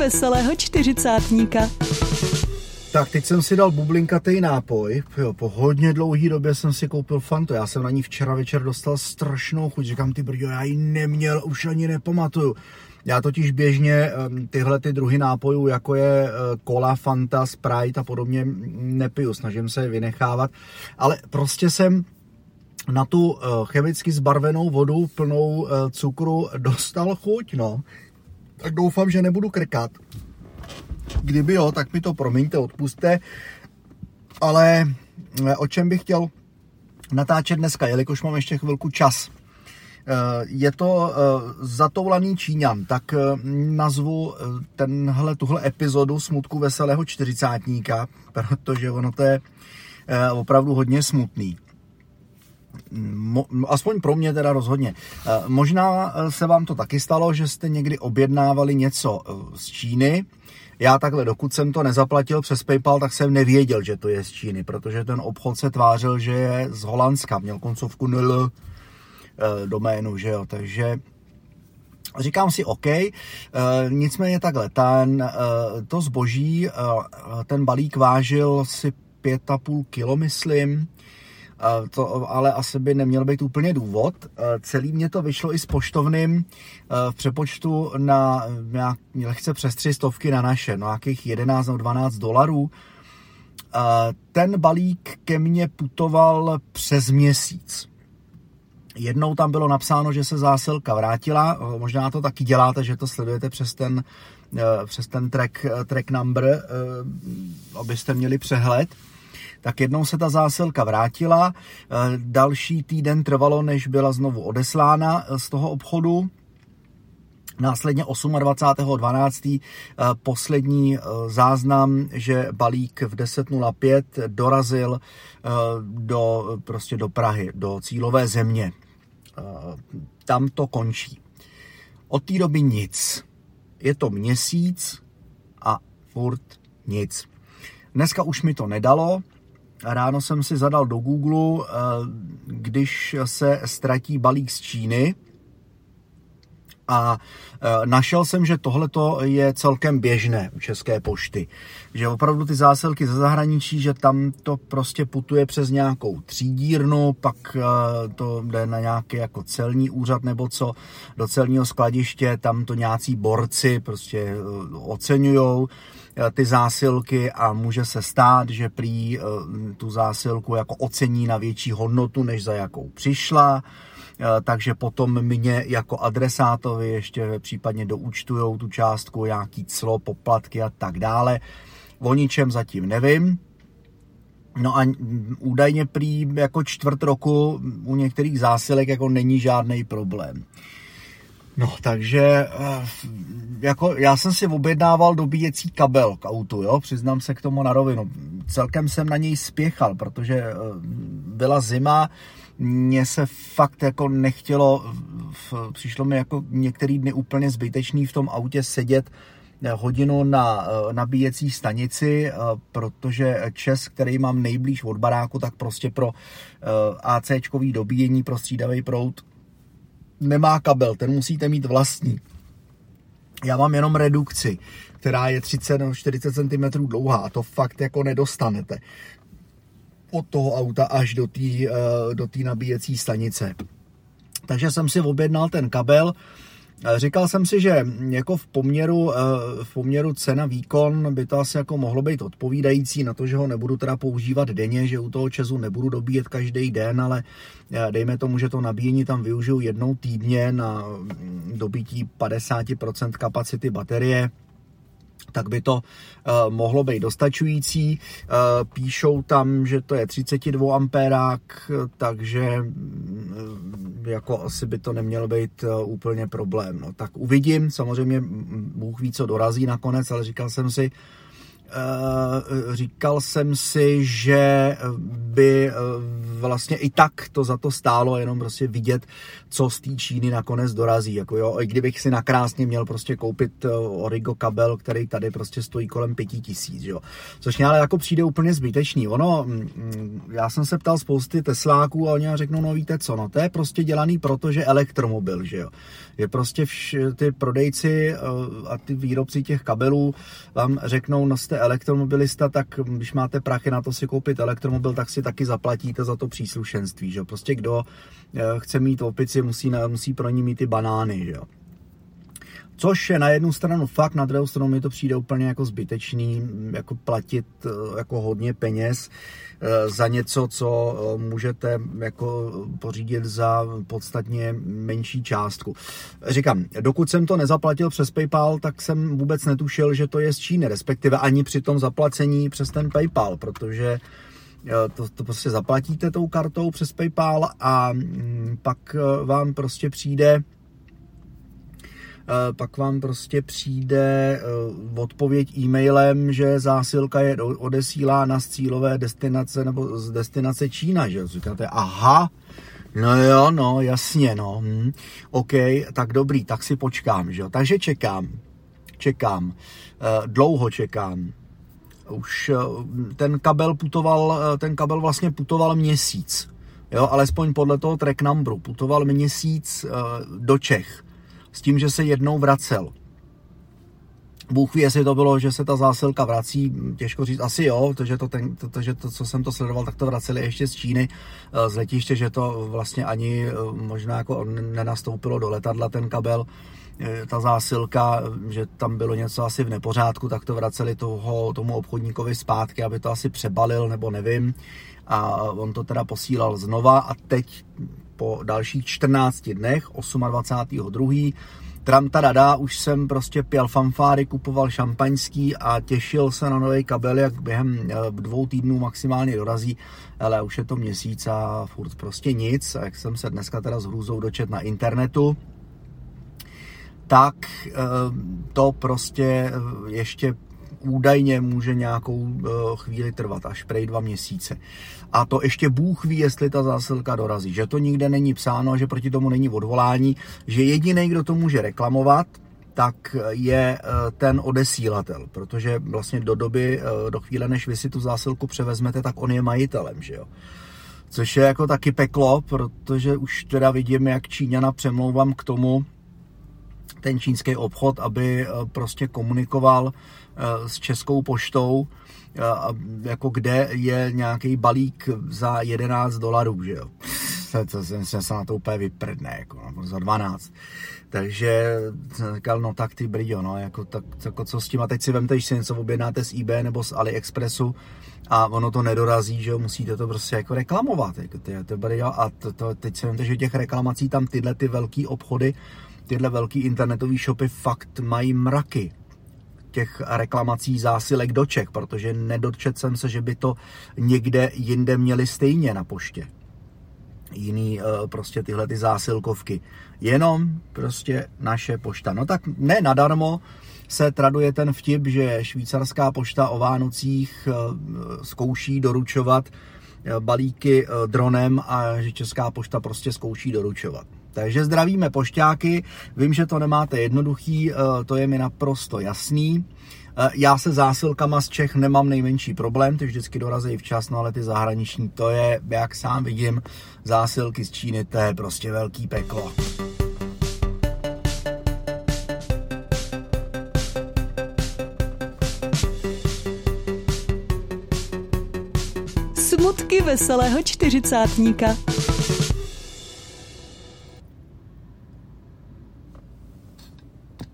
veselého čtyřicátníka. Tak teď jsem si dal bublinkatý nápoj. Jo, po hodně dlouhý době jsem si koupil Fanto. Já jsem na ní včera večer dostal strašnou chuť. Říkám, ty brďo, já ji neměl, už ani nepamatuju. Já totiž běžně tyhle ty druhy nápojů, jako je Cola, Fanta, Sprite a podobně, nepiju. Snažím se je vynechávat. Ale prostě jsem na tu chemicky zbarvenou vodu plnou cukru dostal chuť, no. Tak doufám, že nebudu krkat. Kdyby jo, tak mi to promiňte, odpuste. Ale eh, o čem bych chtěl natáčet dneska, jelikož mám ještě chvilku čas. Eh, je to eh, zatoulaný Číňan, tak nazvu tenhle, tuhle epizodu Smutku veselého čtyřicátníka, protože ono to je opravdu hodně smutný. Aspoň pro mě teda rozhodně. Možná se vám to taky stalo, že jste někdy objednávali něco z Číny, já takhle, dokud jsem to nezaplatil přes PayPal, tak jsem nevěděl, že to je z Číny, protože ten obchod se tvářil, že je z Holandska, měl koncovku NL doménu, že jo, takže Říkám si OK, nicméně takhle, ten, to zboží, ten balík vážil si 5,5 kilo, myslím, to ale asi by neměl být úplně důvod. Celý mě to vyšlo i s poštovným v přepočtu na nějak lehce přes tři stovky na naše, no nějakých 11 nebo 12 dolarů. Ten balík ke mně putoval přes měsíc. Jednou tam bylo napsáno, že se zásilka vrátila, možná to taky děláte, že to sledujete přes ten, přes ten track, track number, abyste měli přehled tak jednou se ta zásilka vrátila, eh, další týden trvalo, než byla znovu odeslána eh, z toho obchodu, Následně 28.12. Eh, poslední záznam, že balík v 10.05 dorazil do, prostě do Prahy, do cílové země. Tam to končí. Od té doby nic. Je to měsíc a furt nic. Dneska už mi to nedalo, ráno jsem si zadal do Google, eh, když se ztratí balík z Číny, a eh, našel jsem, že tohle je celkem běžné u České pošty. Že opravdu ty zásilky ze zahraničí, že tam to prostě putuje přes nějakou třídírnu, pak eh, to jde na nějaký jako celní úřad nebo co, do celního skladiště, tam to nějací borci prostě oceňujou ty zásilky a může se stát, že prý eh, tu zásilku jako ocení na větší hodnotu, než za jakou přišla, eh, takže potom mě jako adresátovi ještě případně doučtujou tu částku, nějaký clo, poplatky a tak dále. O ničem zatím nevím. No a údajně prý jako čtvrt roku u některých zásilek jako není žádný problém. No, takže eh, jako já jsem si objednával dobíjecí kabel k autu, jo, přiznám se k tomu na rovinu. Celkem jsem na něj spěchal, protože eh, byla zima, mně se fakt jako nechtělo, přišlo mi jako některý dny úplně zbytečný v tom autě sedět eh, hodinu na nabíjecí stanici, protože Čes, který mám nejblíž od baráku, tak prostě pro ACčkový dobíjení pro střídavý prout nemá kabel, ten musíte mít vlastní. Já mám jenom redukci, která je 30 nebo 40 cm dlouhá a to fakt jako nedostanete od toho auta až do té eh, do nabíjecí stanice. Takže jsem si objednal ten kabel, Říkal jsem si, že jako v poměru, eh, v poměru cena výkon by to asi jako mohlo být odpovídající na to, že ho nebudu teda používat denně, že u toho česu nebudu dobíjet každý den, ale eh, dejme tomu, že to nabíjení tam využiju jednou týdně na mm, dobití 50% kapacity baterie, tak by to uh, mohlo být dostačující. Uh, píšou tam, že to je 32 ampérák, takže uh, jako asi by to nemělo být uh, úplně problém. No, tak uvidím, samozřejmě Bůh ví, co dorazí nakonec, ale říkal jsem si, říkal jsem si, že by vlastně i tak to za to stálo, jenom prostě vidět, co z té Číny nakonec dorazí. Jako jo, i kdybych si nakrásně měl prostě koupit uh, Origo kabel, který tady prostě stojí kolem pěti tisíc, jo. Což mě ale jako přijde úplně zbytečný. Ono, mm, mm, já jsem se ptal spousty Tesláků a oni řeknou, no víte co, no to je prostě dělaný proto, že elektromobil, že jo. Je prostě vš- ty prodejci a ty výrobci těch kabelů vám řeknou, no jste elektromobilista, tak když máte prachy na to si koupit elektromobil, tak si taky zaplatíte za to příslušenství, že Prostě kdo eh, chce mít opici, musí, musí pro ní mít ty banány, že. Což je na jednu stranu fakt, na druhou stranu mi to přijde úplně jako zbytečný, jako platit eh, jako hodně peněz eh, za něco, co můžete jako pořídit za podstatně menší částku. Říkám, dokud jsem to nezaplatil přes PayPal, tak jsem vůbec netušil, že to je z Číny, respektive ani při tom zaplacení přes ten PayPal, protože to, to prostě zaplatíte tou kartou přes PayPal a mm, pak eh, vám prostě přijde eh, pak vám prostě přijde eh, odpověď e-mailem, že zásilka je odesílána z cílové destinace nebo z destinace Čína, že říkáte, aha, no jo, no, jasně, no, hm, OK, tak dobrý, tak si počkám, že jo, takže čekám, čekám, dlouho čekám, už eh, ten kabel putoval, eh, ten kabel vlastně putoval měsíc. Jo, alespoň podle toho track numberu. Putoval měsíc eh, do Čech. S tím, že se jednou vracel. Bůh ví, jestli to bylo, že se ta zásilka vrací, těžko říct, asi jo, to, že to, ten, to, že to, co jsem to sledoval, tak to vraceli ještě z Číny, z letiště, že to vlastně ani možná jako nenastoupilo do letadla ten kabel, Eh, ta zásilka, že tam bylo něco asi v nepořádku, tak to vraceli toho, tomu obchodníkovi zpátky, aby to asi přebalil, nebo nevím. A on to teda posílal znova a teď po dalších 14 dnech, 28.2. Tramtarada, už jsem prostě pěl fanfáry, kupoval šampaňský a těšil se na nový kabel, jak během eh, dvou týdnů maximálně dorazí, ale už je to měsíc a furt prostě nic. A jak jsem se dneska teda s hrůzou dočet na internetu, tak eh, to prostě eh, ještě údajně může nějakou eh, chvíli trvat, až prej dva měsíce. A to ještě Bůh ví, jestli ta zásilka dorazí. Že to nikde není psáno, že proti tomu není odvolání, že jediný, kdo to může reklamovat, tak je ten odesílatel, protože vlastně do doby, do chvíle, než vy si tu zásilku převezmete, tak on je majitelem, že jo. Což je jako taky peklo, protože už teda vidím, jak Číňana přemlouvám k tomu, ten čínský obchod, aby eh, prostě komunikoval eh, s Českou poštou, eh, jako kde je nějaký balík za 11 dolarů, že jo. To jsem se na to úplně vyprdne, jako, no, za 12. Takže jsem říkal, no tak ty bridio, no, jako, tak, jako co s tím, a teď si vemte, že si něco objednáte z eBay nebo z AliExpressu a ono to nedorazí, že jo, musíte to prostě jako reklamovat, jako ty, to bridio, a to, to, teď si vemte, že těch reklamací tam tyhle ty velký obchody tyhle velký internetové shopy fakt mají mraky těch reklamací zásilek do Čech, protože nedočet jsem se, že by to někde jinde měli stejně na poště. Jiný eh, prostě tyhle ty zásilkovky. Jenom prostě naše pošta. No tak ne nadarmo se traduje ten vtip, že švýcarská pošta o Vánocích eh, zkouší doručovat eh, balíky dronem a že česká pošta prostě zkouší doručovat. Takže zdravíme pošťáky, vím, že to nemáte jednoduchý, to je mi naprosto jasný. Eh, já se zásilkama z Čech nemám nejmenší problém, ty vždycky dorazí včas, no ale ty zahraniční, to je, jak sám vidím, zásilky z Číny, to je prostě velký peklo. Smutky veselého čtyřicátníka.